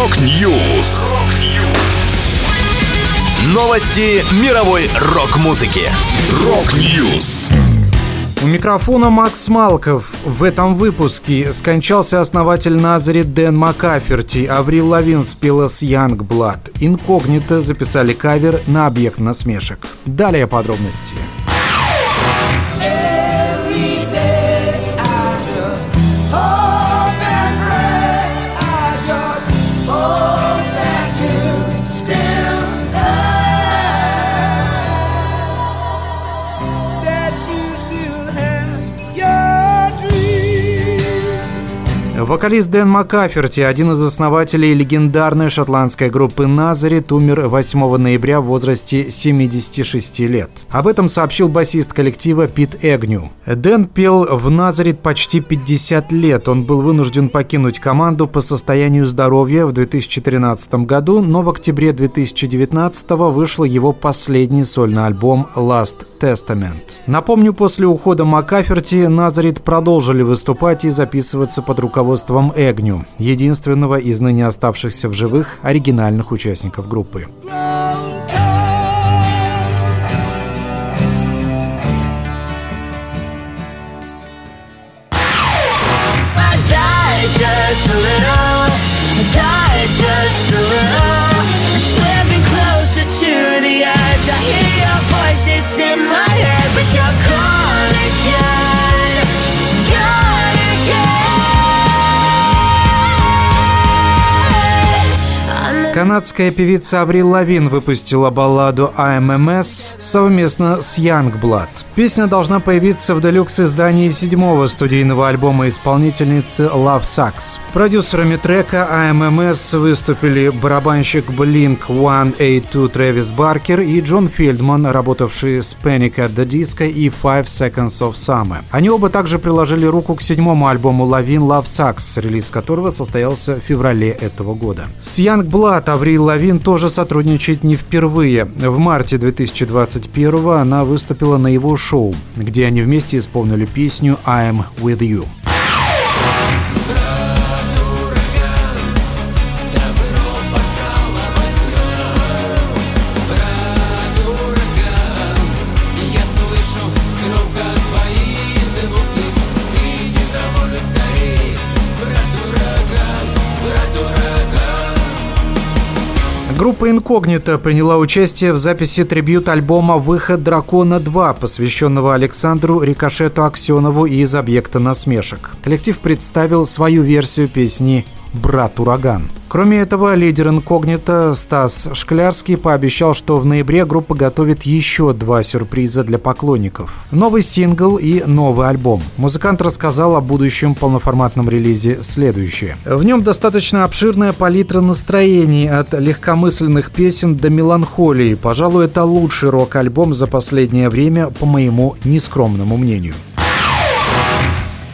Rock News. Новости мировой рок-музыки. Rock News. У микрофона Макс Малков. В этом выпуске скончался основатель Назари Дэн Макаферти. Аврил Лавин спела с Yungblud. Инкогнито записали кавер на объект насмешек. Далее подробности. Вокалист Дэн Маккаферти, один из основателей легендарной шотландской группы «Назарит», умер 8 ноября в возрасте 76 лет. Об этом сообщил басист коллектива Пит Эгню. Дэн пел в «Назарит» почти 50 лет. Он был вынужден покинуть команду по состоянию здоровья в 2013 году, но в октябре 2019 вышел его последний сольный альбом «Last Testament». Напомню, после ухода Маккаферти «Назарит» продолжили выступать и записываться под руководством руководством Эгню, единственного из ныне оставшихся в живых оригинальных участников группы. Канадская певица Аврил Лавин выпустила балладу AMMS совместно с Youngblood. Песня должна появиться в делюкс-издании седьмого студийного альбома исполнительницы Love Sucks. Продюсерами трека AMMS выступили барабанщик Blink-182 Трэвис Баркер и Джон Фельдман, работавшие с Panic at the Disco и Five Seconds of Summer. Они оба также приложили руку к седьмому альбому Лавин Love Sucks, релиз которого состоялся в феврале этого года. С Youngblood Аврил Лавин тоже сотрудничает не впервые. В марте 2021 она выступила на его шоу, где они вместе исполнили песню «I'm with you». Группа «Инкогнито» приняла участие в записи трибют-альбома «Выход Дракона 2», посвященного Александру Рикошету Аксенову из «Объекта насмешек». Коллектив представил свою версию песни «Брат Ураган». Кроме этого, лидер инкогнито Стас Шклярский пообещал, что в ноябре группа готовит еще два сюрприза для поклонников. Новый сингл и новый альбом. Музыкант рассказал о будущем полноформатном релизе следующее. В нем достаточно обширная палитра настроений от легкомысленных песен до меланхолии. Пожалуй, это лучший рок-альбом за последнее время, по моему нескромному мнению.